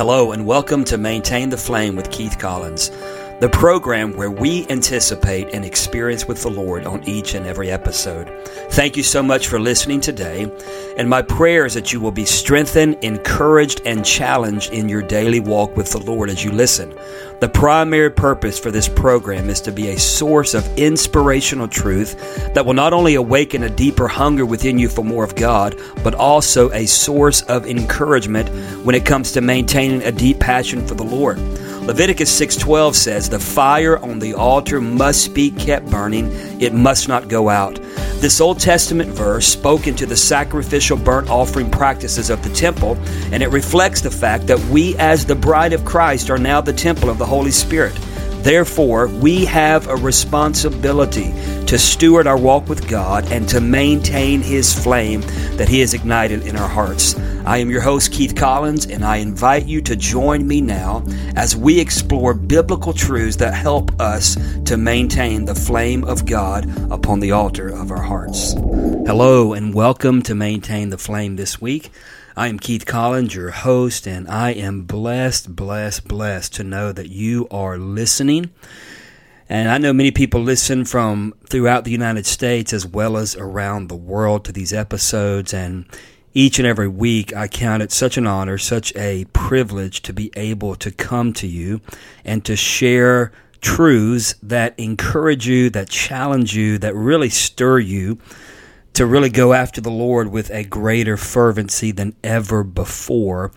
Hello, and welcome to Maintain the Flame with Keith Collins, the program where we anticipate an experience with the Lord on each and every episode. Thank you so much for listening today, and my prayer is that you will be strengthened, encouraged, and challenged in your daily walk with the Lord as you listen. The primary purpose for this program is to be a source of inspirational truth that will not only awaken a deeper hunger within you for more of God, but also a source of encouragement when it comes to maintaining a deep passion for the Lord. Leviticus 6:12 says, "The fire on the altar must be kept burning; it must not go out." This Old Testament verse spoke into the sacrificial burnt offering practices of the temple, and it reflects the fact that we, as the bride of Christ, are now the temple of the Holy Spirit. Therefore, we have a responsibility to steward our walk with God and to maintain His flame that He has ignited in our hearts. I am your host, Keith Collins, and I invite you to join me now as we explore biblical truths that help us to maintain the flame of God upon the altar of our hearts. Hello, and welcome to Maintain the Flame this week. I am Keith Collins, your host, and I am blessed, blessed, blessed to know that you are listening. And I know many people listen from throughout the United States as well as around the world to these episodes. And each and every week, I count it such an honor, such a privilege to be able to come to you and to share truths that encourage you, that challenge you, that really stir you to really go after the Lord with a greater fervency than ever before.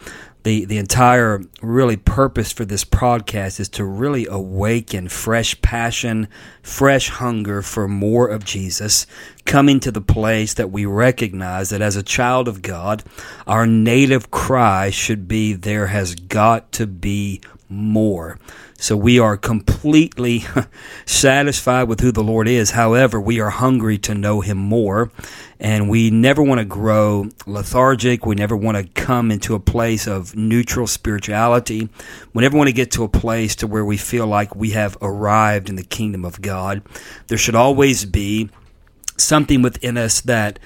The, the entire really purpose for this podcast is to really awaken fresh passion, fresh hunger for more of Jesus, coming to the place that we recognize that as a child of God, our native cry should be there has got to be more. So we are completely satisfied with who the Lord is. However, we are hungry to know Him more. And we never want to grow lethargic. We never want to come into a place of neutral spirituality. We never want to get to a place to where we feel like we have arrived in the kingdom of God. There should always be something within us that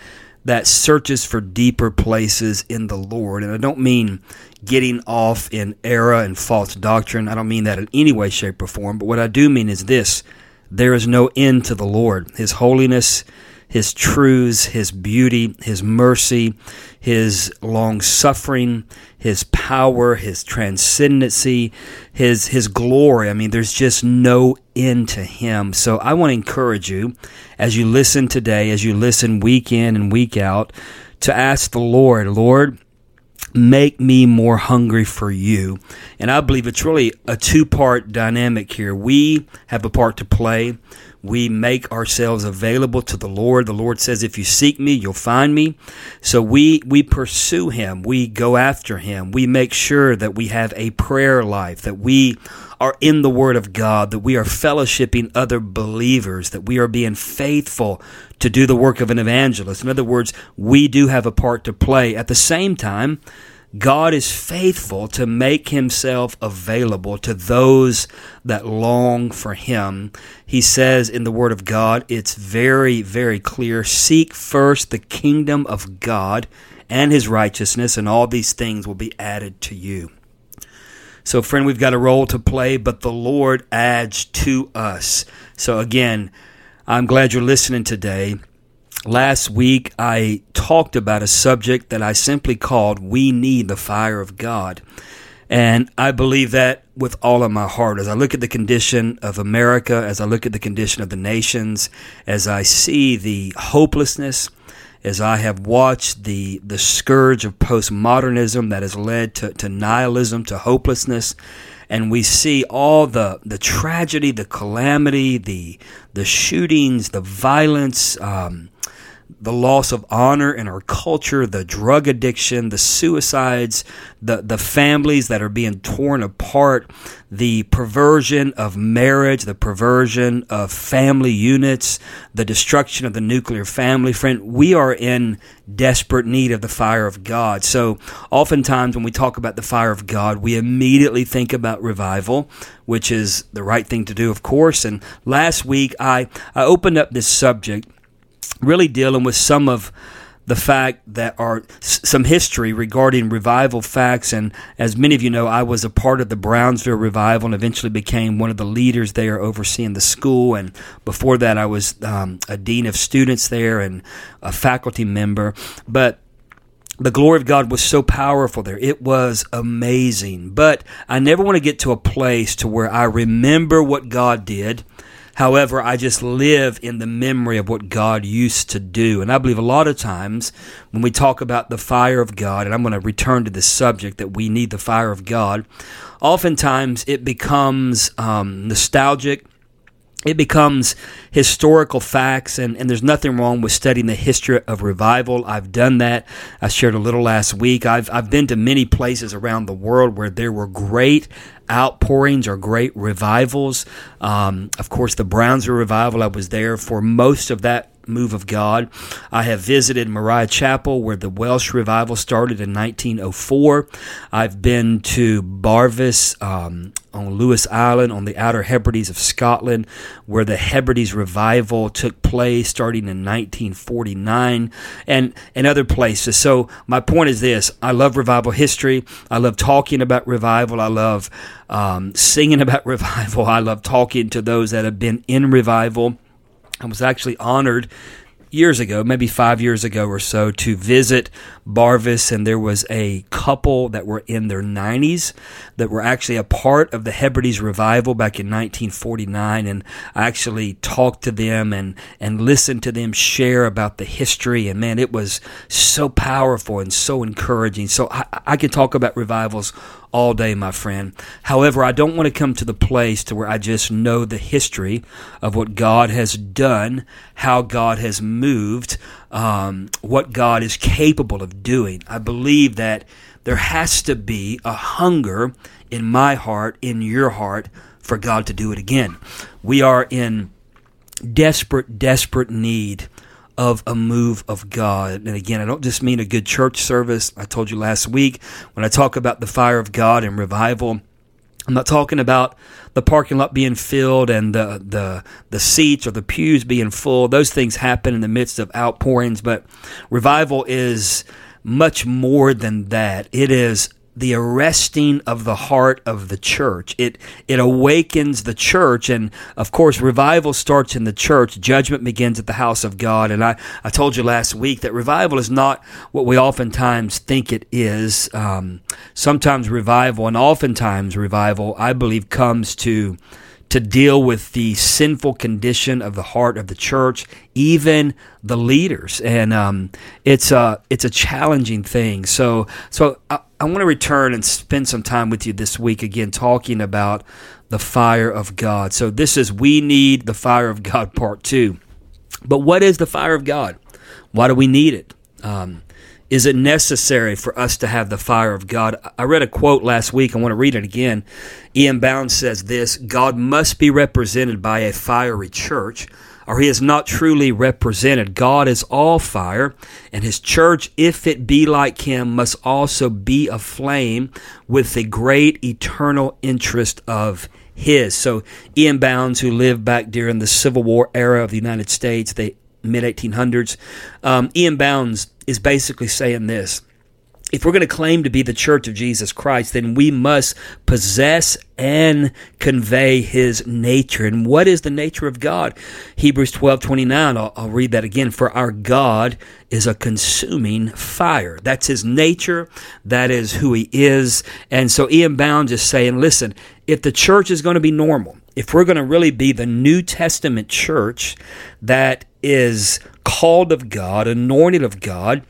that searches for deeper places in the Lord. And I don't mean getting off in error and false doctrine. I don't mean that in any way, shape, or form. But what I do mean is this there is no end to the Lord. His holiness, His truths, His beauty, His mercy, His long suffering, His power, His transcendency, His, His glory. I mean, there's just no end to Him. So I want to encourage you as you listen today, as you listen week in and week out, to ask the Lord, Lord, make me more hungry for you. And I believe it's really a two part dynamic here. We have a part to play. We make ourselves available to the Lord. The Lord says, if you seek me, you'll find me. So we, we pursue him. We go after him. We make sure that we have a prayer life, that we are in the Word of God, that we are fellowshipping other believers, that we are being faithful to do the work of an evangelist. In other words, we do have a part to play. At the same time, God is faithful to make himself available to those that long for him. He says in the Word of God, it's very, very clear seek first the kingdom of God and his righteousness, and all these things will be added to you. So, friend, we've got a role to play, but the Lord adds to us. So, again, I'm glad you're listening today. Last week, I talked about a subject that I simply called We Need the Fire of God. And I believe that with all of my heart. As I look at the condition of America, as I look at the condition of the nations, as I see the hopelessness, as I have watched the, the scourge of postmodernism that has led to, to nihilism, to hopelessness, and we see all the, the tragedy, the calamity, the, the shootings, the violence, um, the loss of honor in our culture, the drug addiction, the suicides, the, the families that are being torn apart, the perversion of marriage, the perversion of family units, the destruction of the nuclear family. Friend, we are in desperate need of the fire of God. So oftentimes when we talk about the fire of God, we immediately think about revival, which is the right thing to do, of course. And last week I, I opened up this subject really dealing with some of the fact that are some history regarding revival facts. And as many of you know, I was a part of the Brownsville revival and eventually became one of the leaders there overseeing the school. And before that, I was um, a dean of students there and a faculty member. But the glory of God was so powerful there. It was amazing. But I never want to get to a place to where I remember what God did. However, I just live in the memory of what God used to do. And I believe a lot of times when we talk about the fire of God, and I'm going to return to this subject that we need the fire of God, oftentimes it becomes um, nostalgic it becomes historical facts, and, and there's nothing wrong with studying the history of revival. I've done that. I shared a little last week. I've, I've been to many places around the world where there were great outpourings or great revivals. Um, of course, the Brownsville revival, I was there for most of that move of God. I have visited Moriah Chapel where the Welsh revival started in 1904. I've been to Barvas um, on Lewis Island on the Outer Hebrides of Scotland where the Hebrides revival took place starting in 1949 and, and other places. So my point is this. I love revival history. I love talking about revival. I love um, singing about revival. I love talking to those that have been in revival. I was actually honored years ago, maybe five years ago or so, to visit Barvas, and there was a couple that were in their 90s that were actually a part of the Hebrides revival back in 1949, and I actually talked to them and and listened to them share about the history, and man, it was so powerful and so encouraging. So I, I can talk about revivals all day, my friend. However, I don't want to come to the place to where I just know the history of what God has done, how God has moved, um, what God is capable of doing. I believe that there has to be a hunger in my heart, in your heart, for God to do it again. We are in desperate, desperate need of a move of God. And again, I don't just mean a good church service. I told you last week when I talk about the fire of God and revival, I'm not talking about the parking lot being filled and the, the, the seats or the pews being full. Those things happen in the midst of outpourings, but revival is much more than that. It is the arresting of the heart of the church. It it awakens the church, and of course, revival starts in the church. Judgment begins at the house of God. And I, I told you last week that revival is not what we oftentimes think it is. Um, sometimes revival, and oftentimes revival, I believe, comes to to deal with the sinful condition of the heart of the church, even the leaders, and um, it's a it's a challenging thing. So so I, I want to return and spend some time with you this week again, talking about the fire of God. So this is we need the fire of God part two. But what is the fire of God? Why do we need it? Um, is it necessary for us to have the fire of God? I read a quote last week. I want to read it again. E.M. Bounds says this God must be represented by a fiery church, or he is not truly represented. God is all fire, and his church, if it be like him, must also be aflame with the great eternal interest of his. So, E.M. Bounds, who lived back during the Civil War era of the United States, the mid 1800s, um, E.M. Bounds is basically saying this. If we're going to claim to be the church of Jesus Christ, then we must possess and convey his nature. And what is the nature of God? Hebrews 12 29, I'll, I'll, read that again. For our God is a consuming fire. That's his nature. That is who he is. And so E.M. Bounds is saying, listen, if the church is going to be normal, if we're going to really be the New Testament church that is called of God, anointed of God,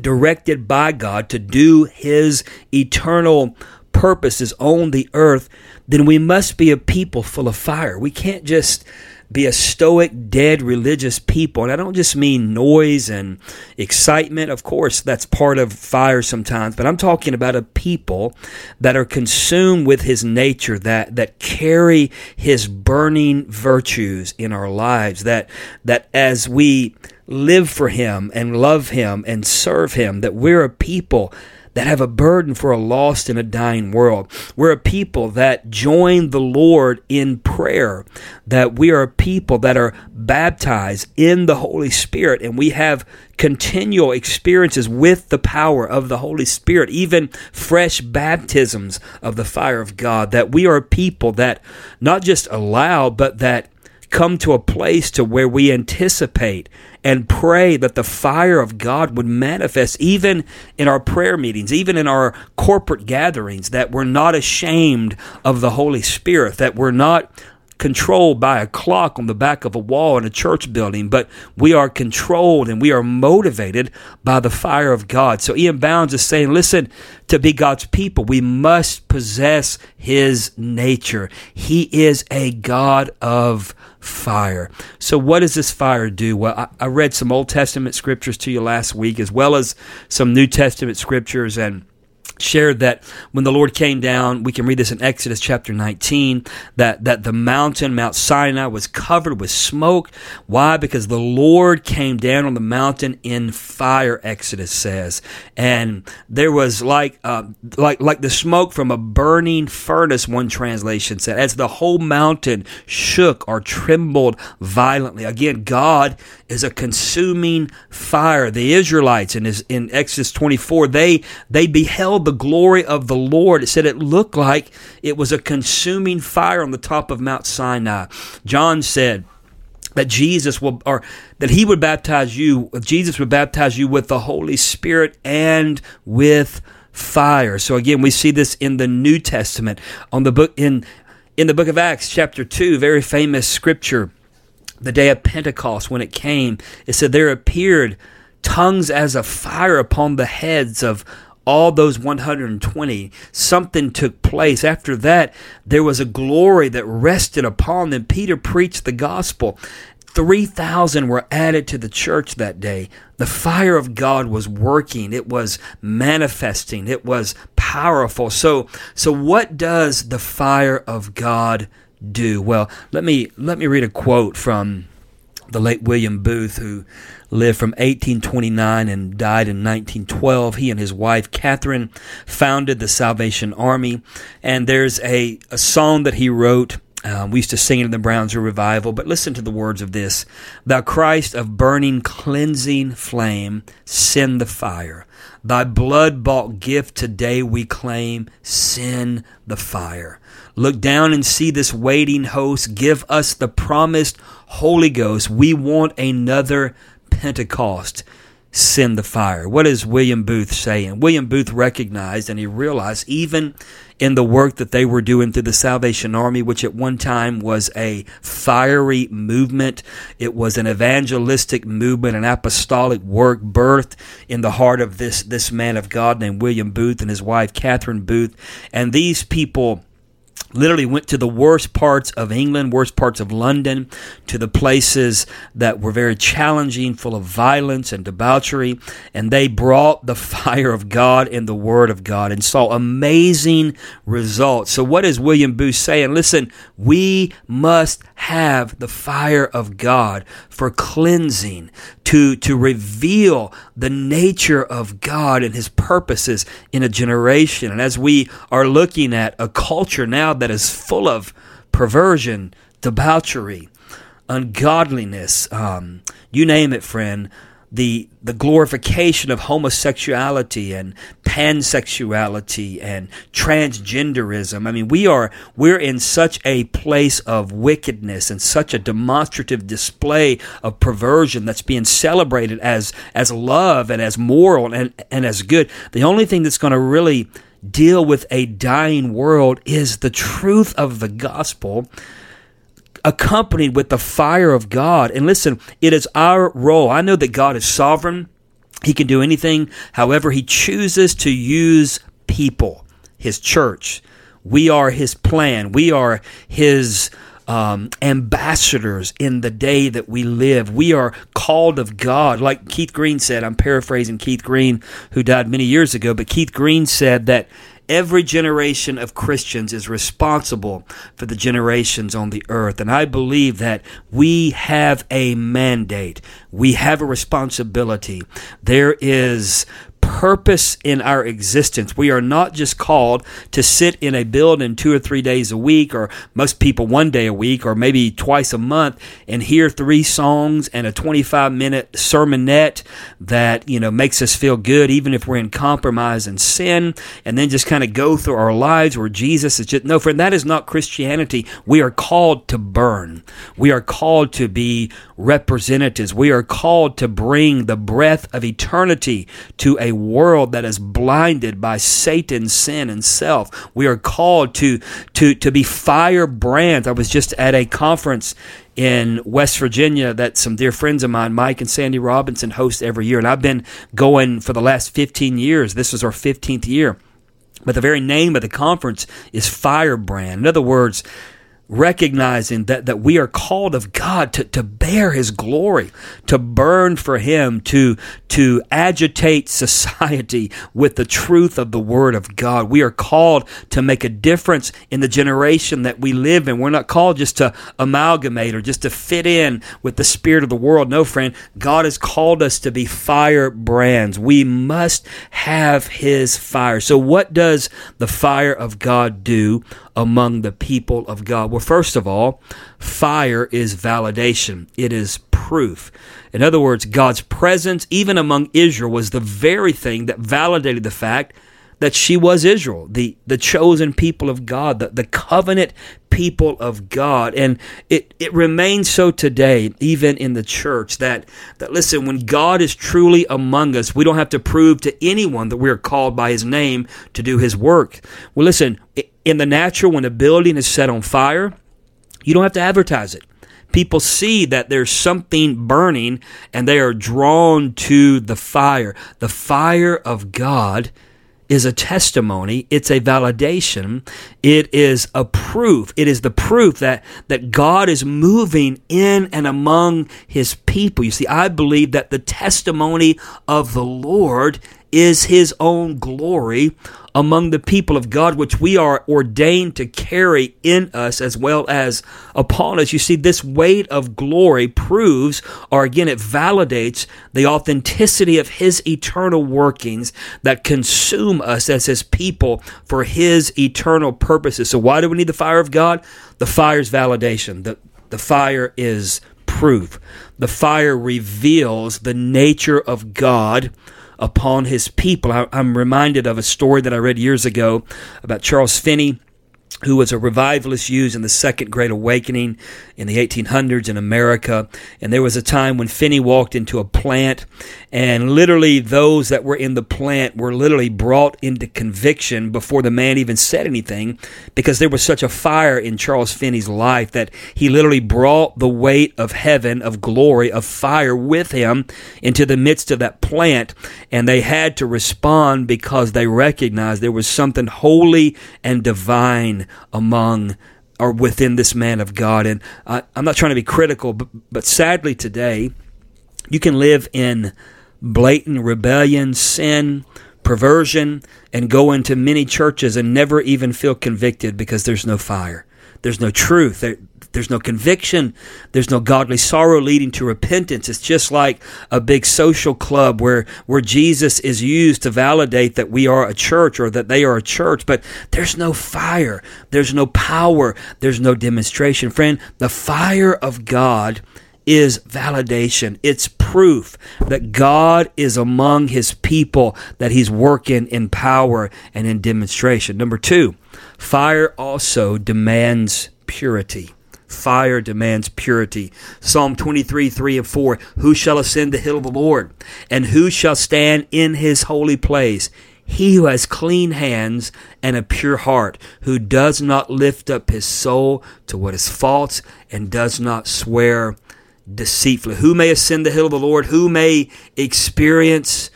directed by God to do His eternal purposes on the earth, then we must be a people full of fire. We can't just be a stoic, dead religious people. And I don't just mean noise and excitement. Of course, that's part of fire sometimes, but I'm talking about a people that are consumed with his nature, that, that carry his burning virtues in our lives, that, that as we live for him and love him and serve him, that we're a people that have a burden for a lost and a dying world. We're a people that join the Lord in prayer, that we are a people that are baptized in the Holy Spirit, and we have continual experiences with the power of the Holy Spirit, even fresh baptisms of the fire of God, that we are a people that not just allow, but that come to a place to where we anticipate and pray that the fire of God would manifest even in our prayer meetings, even in our corporate gatherings, that we're not ashamed of the Holy Spirit, that we're not controlled by a clock on the back of a wall in a church building, but we are controlled and we are motivated by the fire of God. So E.M. Bounds is saying, listen, to be God's people, we must possess his nature. He is a God of fire. So, what does this fire do? Well, I, I, read some Old Testament scriptures to you last week, as well as some New Testament scriptures, and shared that when the Lord came down, we can read this in Exodus chapter 19, that, that the mountain, Mount Sinai, was covered with smoke. Why? Because the Lord came down on the mountain in fire, Exodus says. And there was like, uh, like, like the smoke from a burning furnace, one translation said, as the whole mountain shook or trembled violently. Again, God is a consuming fire. The Israelites in, his, in Exodus 24, they, they beheld the glory of the Lord. It said it looked like it was a consuming fire on the top of Mount Sinai. John said, that Jesus will, or that he would baptize you, Jesus would baptize you with the Holy Spirit and with fire. So again, we see this in the New Testament on the book in in the book of Acts, chapter two, very famous scripture. The day of Pentecost, when it came, it said there appeared tongues as a fire upon the heads of all those 120, something took place. After that, there was a glory that rested upon them. Peter preached the gospel. 3,000 were added to the church that day. The fire of God was working. It was manifesting. It was powerful. So, so what does the fire of God do? Well, let me, let me read a quote from the late William Booth, who lived from 1829 and died in 1912. He and his wife, Catherine, founded the Salvation Army. And there's a, a song that he wrote. Um, we used to sing it in the Brownsville Revival, but listen to the words of this. Thou Christ of burning, cleansing flame, send the fire. Thy blood bought gift today we claim, send the fire. Look down and see this waiting host. Give us the promised Holy Ghost. We want another Pentecost. Send the fire. What is William Booth saying? William Booth recognized and he realized even in the work that they were doing through the Salvation Army, which at one time was a fiery movement. It was an evangelistic movement, an apostolic work birthed in the heart of this, this man of God named William Booth and his wife Catherine Booth. And these people literally went to the worst parts of England, worst parts of London, to the places that were very challenging, full of violence and debauchery, and they brought the fire of God and the Word of God and saw amazing results. So, what is William Booth saying? Listen, we must have the fire of God for cleansing, to, to reveal the nature of God and His purposes in a generation. And as we are looking at a culture now that is full of perversion, debauchery, ungodliness, um, you name it, friend, the the glorification of homosexuality and pansexuality and transgenderism. I mean, we are we're in such a place of wickedness and such a demonstrative display of perversion that's being celebrated as as love and as moral and, and as good. The only thing that's going to really deal with a dying world is the truth of the gospel accompanied with the fire of God. And listen, it is our role. I know that God is sovereign. He can do anything. However, he chooses to use people, his church. We are his plan. We are his um, ambassadors in the day that we live. We are called of God. Like Keith Green said, I'm paraphrasing Keith Green, who died many years ago, but Keith Green said that Every generation of Christians is responsible for the generations on the earth. And I believe that we have a mandate. We have a responsibility. There is purpose in our existence. We are not just called to sit in a building two or three days a week, or most people one day a week, or maybe twice a month, and hear three songs and a 25 minute sermonette that, you know, makes us feel good, even if we're in compromise and sin, and then just kind of go through our lives where Jesus is just, no, friend, that is not Christianity. We are called to burn. We are called to be representatives. We are called to bring the breath of eternity to a world that is blinded by Satan's sin and self. We are called to, to, to be firebrands. I was just at a conference in West Virginia that some dear friends of mine, Mike and Sandy Robinson, host every year. And I've been going for the last 15 years. This is our 15th year. But the very name of the conference is Firebrand. In other words, recognizing that, that we are called of God to, to bear His glory, to burn for Him, to, to agitate society with the truth of the Word of God. We are called to make a difference in the generation that we live in. We're not called just to amalgamate or just to fit in with the spirit of the world. No, friend, God has called us to be firebrands. We must have His fire. So, what does the fire of God do among the people of God? Well, first of all, fire is validation, it is proof. In other words, God's presence, even among Israel, was the very thing that validated the fact that she was Israel, the, the chosen people of God, the, the covenant people of God. And it, it remains so today, even in the church, that, that listen, when God is truly among us, we don't have to prove to anyone that we are called by his name to do his work. Well, listen, in the natural, when a building is set on fire, you don't have to advertise it. People see that there's something burning and they are drawn to the fire. The fire of God is a testimony, it's a validation, it is a proof. It is the proof that, that God is moving in and among his people. You see, I believe that the testimony of the Lord is his own glory among the people of God, which we are ordained to carry in us as well as upon us. You see, this weight of glory proves, or again, it validates the authenticity of His eternal workings that consume us as His people for His eternal purposes. So, why do we need the fire of God? The fire is validation, the, the fire is proof. The fire reveals the nature of God upon his people. I, am reminded of a story that I read years ago about Charles Finney who was a revivalist used in the Second Great Awakening in the 1800s in America. And there was a time when Finney walked into a plant, and literally those that were in the plant were literally brought into conviction before the man even said anything because there was such a fire in Charles Finney's life that he literally brought the weight of heaven, of glory, of fire with him into the midst of that plant. And they had to respond because they recognized there was something holy and divine among or within this man of God. And I, am not trying to be critical, but, but sadly today, you can live in blatant rebellion, sin, perversion, and go into many churches and never even feel convicted because there's no fire. There's no truth. There, there's no conviction. There's no godly sorrow leading to repentance. It's just like a big social club where, where Jesus is used to validate that we are a church or that they are a church, but there's no fire. There's no power. There's no demonstration. Friend, the fire of God is validation. It's proof that God is among his people, that he's working in power and in demonstration. Number two, fire also demands purity. Fire demands purity. Psalm 23, 3 and 4. Who shall ascend the hill of the Lord? And who shall stand in his holy place? He who has clean hands and a pure heart, who does not lift up his soul to what is false and does not swear deceitfully. Who may ascend the hill of the Lord? Who may experience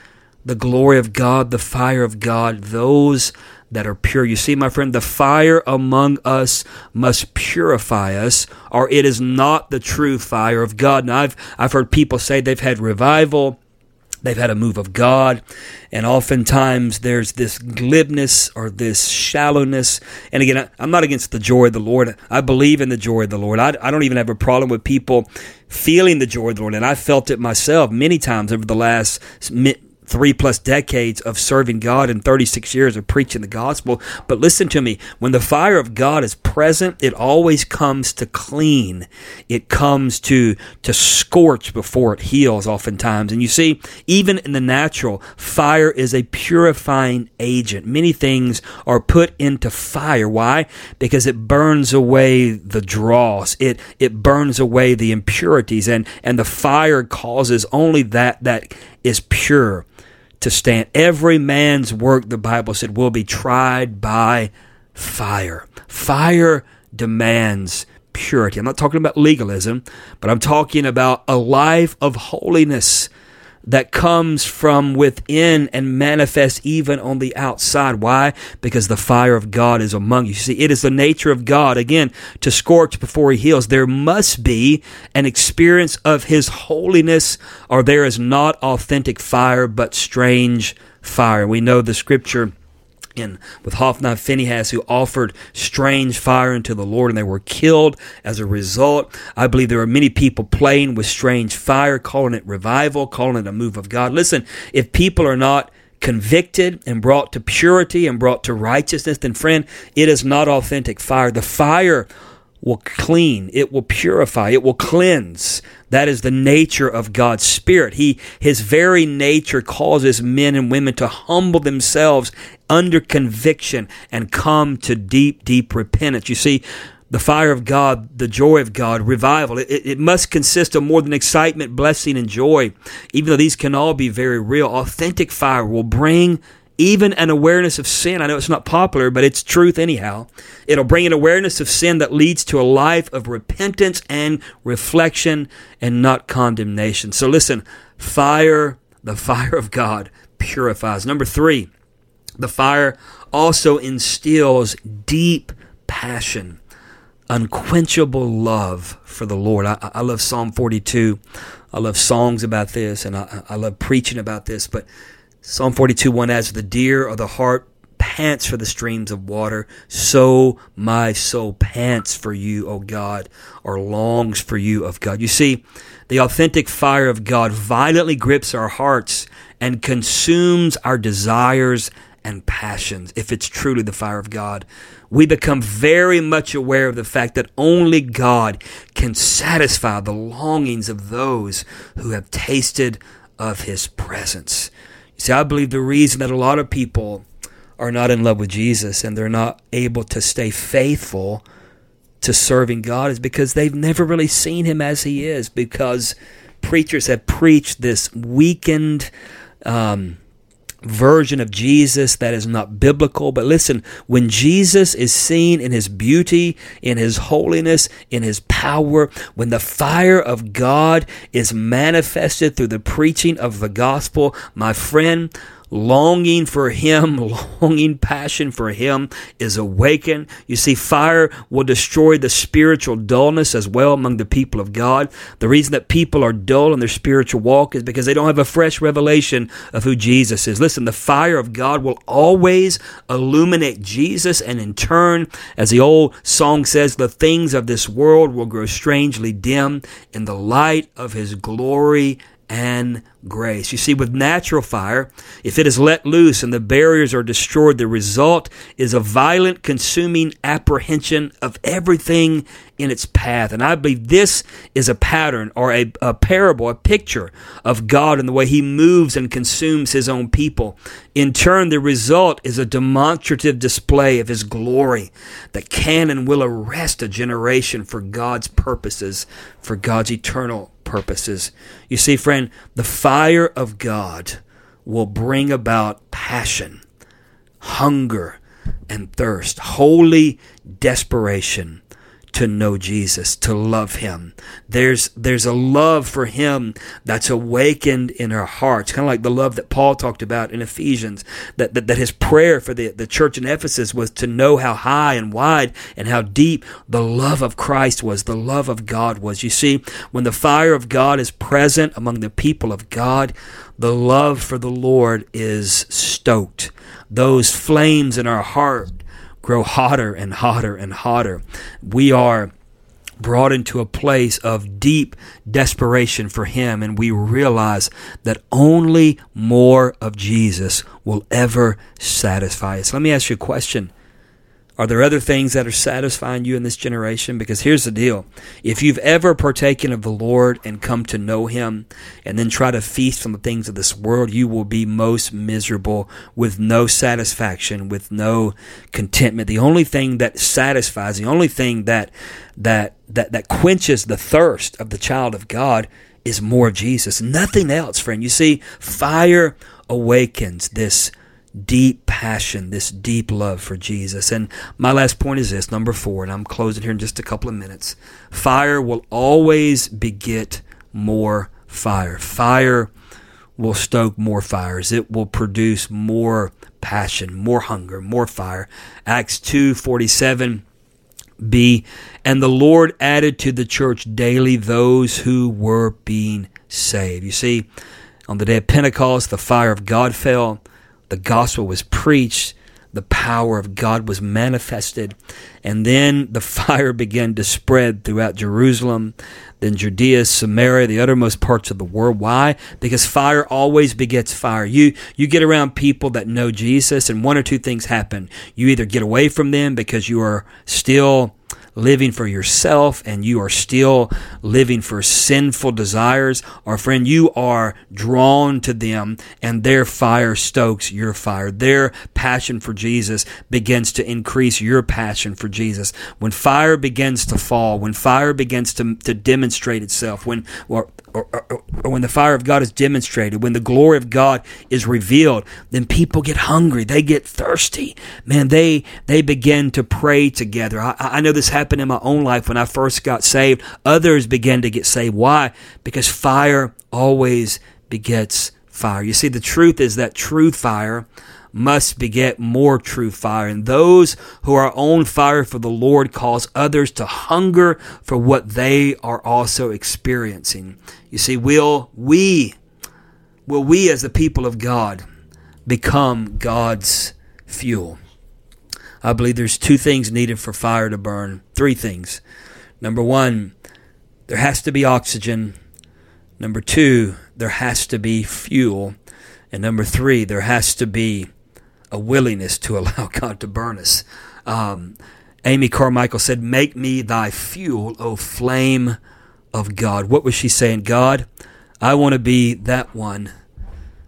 the glory of God, the fire of God? Those that are pure. You see, my friend, the fire among us must purify us, or it is not the true fire of God. Now, I've, I've heard people say they've had revival, they've had a move of God, and oftentimes there's this glibness or this shallowness. And again, I'm not against the joy of the Lord. I believe in the joy of the Lord. I, I don't even have a problem with people feeling the joy of the Lord, and I felt it myself many times over the last three plus decades of serving God and 36 years of preaching the gospel. But listen to me, when the fire of God is present, it always comes to clean. It comes to, to scorch before it heals oftentimes. And you see, even in the natural, fire is a purifying agent. Many things are put into fire. Why? Because it burns away the dross. It, it burns away the impurities and, and the fire causes only that, that is pure to stand. Every man's work, the Bible said, will be tried by fire. Fire demands purity. I'm not talking about legalism, but I'm talking about a life of holiness that comes from within and manifests even on the outside. Why? Because the fire of God is among you. See, it is the nature of God, again, to scorch before he heals. There must be an experience of his holiness, or there is not authentic fire, but strange fire. We know the scripture in with Hophni and Phinehas who offered strange fire unto the Lord and they were killed as a result. I believe there are many people playing with strange fire, calling it revival, calling it a move of God. Listen, if people are not convicted and brought to purity and brought to righteousness, then friend, it is not authentic fire. The fire will clean, it will purify, it will cleanse. That is the nature of God's Spirit. He, His very nature causes men and women to humble themselves under conviction and come to deep, deep repentance. You see, the fire of God, the joy of God, revival. It, it, must consist of more than excitement, blessing, and joy. Even though these can all be very real, authentic fire will bring even an awareness of sin. I know it's not popular, but it's truth anyhow. It'll bring an awareness of sin that leads to a life of repentance and reflection and not condemnation. So listen, fire, the fire of God purifies. Number three, the fire also instills deep passion, unquenchable love for the Lord. I, I love Psalm 42. I love songs about this and I, I love preaching about this, but Psalm 42 1 As the deer or the hart pants for the streams of water, so my soul pants for you, O God, or longs for you, of God. You see, the authentic fire of God violently grips our hearts and consumes our desires and passions. If it's truly the fire of God, we become very much aware of the fact that only God can satisfy the longings of those who have tasted of His presence. See, I believe the reason that a lot of people are not in love with Jesus and they're not able to stay faithful to serving God is because they've never really seen Him as He is, because preachers have preached this weakened, um, version of Jesus that is not biblical. But listen, when Jesus is seen in his beauty, in his holiness, in his power, when the fire of God is manifested through the preaching of the gospel, my friend, longing for Him, longing passion for Him is awakened. You see, fire will destroy the spiritual dullness as well among the people of God. The reason that people are dull in their spiritual walk is because they don't have a fresh revelation of who Jesus is. Listen, the fire of God will always illuminate Jesus, and in turn, as the old song says, the things of this world will grow strangely dim in the light of His glory and grace. You see, with natural fire, if it is let loose and the barriers are destroyed, the result is a violent, consuming apprehension of everything in its path. And I believe this is a pattern or a, a parable, a picture of God and the way He moves and consumes His own people. In turn, the result is a demonstrative display of His glory that can and will arrest a generation for God's purposes, for God's eternal purposes. You see, friend, the fire of God will bring about passion, hunger, and thirst, holy desperation to know Jesus, to love him. There's there's a love for him that's awakened in our hearts, kind of like the love that Paul talked about in Ephesians, that, that, that his prayer for the, the church in Ephesus was to know how high and wide and how deep the love of Christ was, the love of God was. You see, when the fire of God is present among the people of God, the love for the Lord is stoked. Those flames in our heart grow hotter and hotter and hotter. We are brought into a place of deep desperation for Him, and we realize that only more of Jesus will ever satisfy us. Let me ask you a question. Are there other things that are satisfying you in this generation? Because here's the deal. If you've ever partaken of the Lord and come to know Him and then try to feast on the things of this world, you will be most miserable with no satisfaction, with no contentment. The only thing that satisfies, the only thing that, that, that, that quenches the thirst of the child of God is more of Jesus. Nothing else, friend. You see, fire awakens this deep passion, this deep love for Jesus. And my last point is this number four, and I'm closing here in just a couple of minutes. Fire will always beget more fire. Fire will stoke more fires. It will produce more passion, more hunger, more fire. Acts 2:47 B and the Lord added to the church daily those who were being saved. You see, on the day of Pentecost, the fire of God fell the gospel was preached, the power of God was manifested, and then the fire began to spread throughout Jerusalem, then Judea, Samaria, the uttermost parts of the world. Why? Because fire always begets fire. You you get around people that know Jesus, and one or two things happen. You either get away from them because you are still living for yourself and you are still living for sinful desires, or friend, you are drawn to them and their fire stokes your fire. Their passion for Jesus begins to increase your passion for Jesus. When fire begins to fall, when fire begins to, to demonstrate itself, when, or, or, or, or, when the fire of God is demonstrated, when the glory of God is revealed, then people get hungry. They get thirsty. Man, they they begin to pray together. I, I know this happened in my own life when I first got saved. Others began to get saved. Why? Because fire always begets fire. You see, the truth is that true fire must beget more true fire. And those who are on fire for the Lord cause others to hunger for what they are also experiencing. You see, will we, will we as the people of God become God's fuel? I believe there's two things needed for fire to burn. Three things. Number one, there has to be oxygen. Number two, there has to be fuel. And number three, there has to be a willingness to allow God to burn us. Um, Amy Carmichael said, Make me thy fuel, O flame of God. What was she saying? God, I want to be that one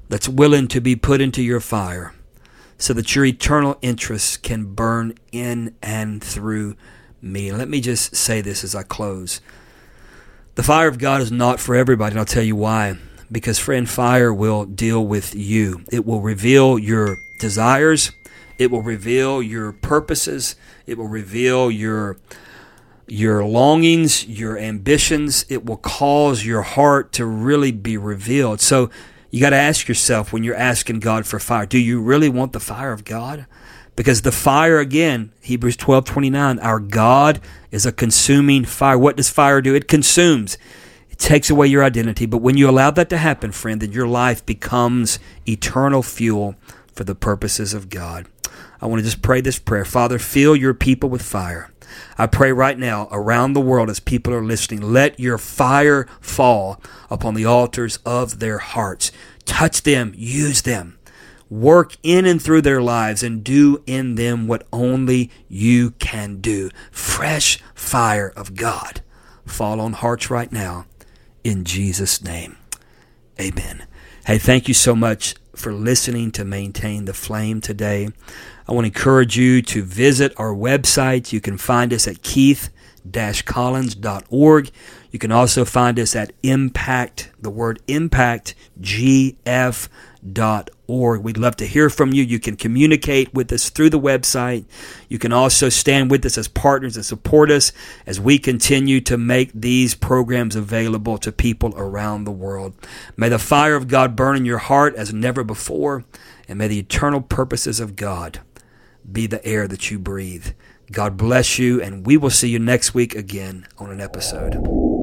that's willing to be put into your fire so that your eternal interests can burn in and through me. let me just say this as I close. The fire of God is not for everybody, and I'll tell you why. Because, friend, fire will deal with you. It will reveal your desires. It will reveal your purposes. It will reveal your your longings, your ambitions. It will cause your heart to really be revealed. So you got to ask yourself when you're asking God for fire, do you really want the fire of God? Because the fire again, Hebrews 12:29, our God is a consuming fire. What does fire do? It consumes. It takes away your identity, but when you allow that to happen, friend, then your life becomes eternal fuel for the purposes of God. I want to just pray this prayer. Father, fill your people with fire. I pray right now around the world as people are listening, let your fire fall upon the altars of their hearts. Touch them, use them. Work in and through their lives and do in them what only you can do. Fresh fire of God fall on hearts right now in Jesus' name. Amen. Hey, thank you so much for listening to Maintain the Flame today. I want to encourage you to visit our website. You can find us at keith-collins.org. You can also find us at impact, the word impact, gf.org org. We'd love to hear from you. You can communicate with us through the website. You can also stand with us as partners and support us as we continue to make these programs available to people around the world. May the fire of God burn in your heart as never before, and may the eternal purposes of God be the air that you breathe. God bless you, and we will see you next week again on an episode.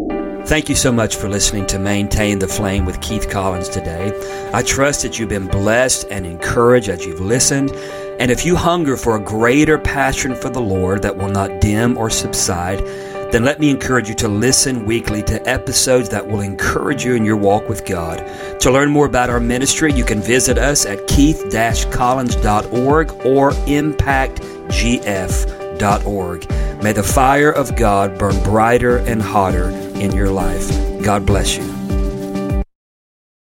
Thank you so much for listening to Maintain the Flame with Keith Collins today. I trust that you've been blessed and encouraged as you've listened. And if you hunger for a greater passion for the Lord that will not dim or subside, then let me encourage you to listen weekly to episodes that will encourage you in your walk with God. To learn more about our ministry, you can visit us at keith-collins.org or impactgf.org. May the fire of God burn brighter and hotter in your life. God bless you.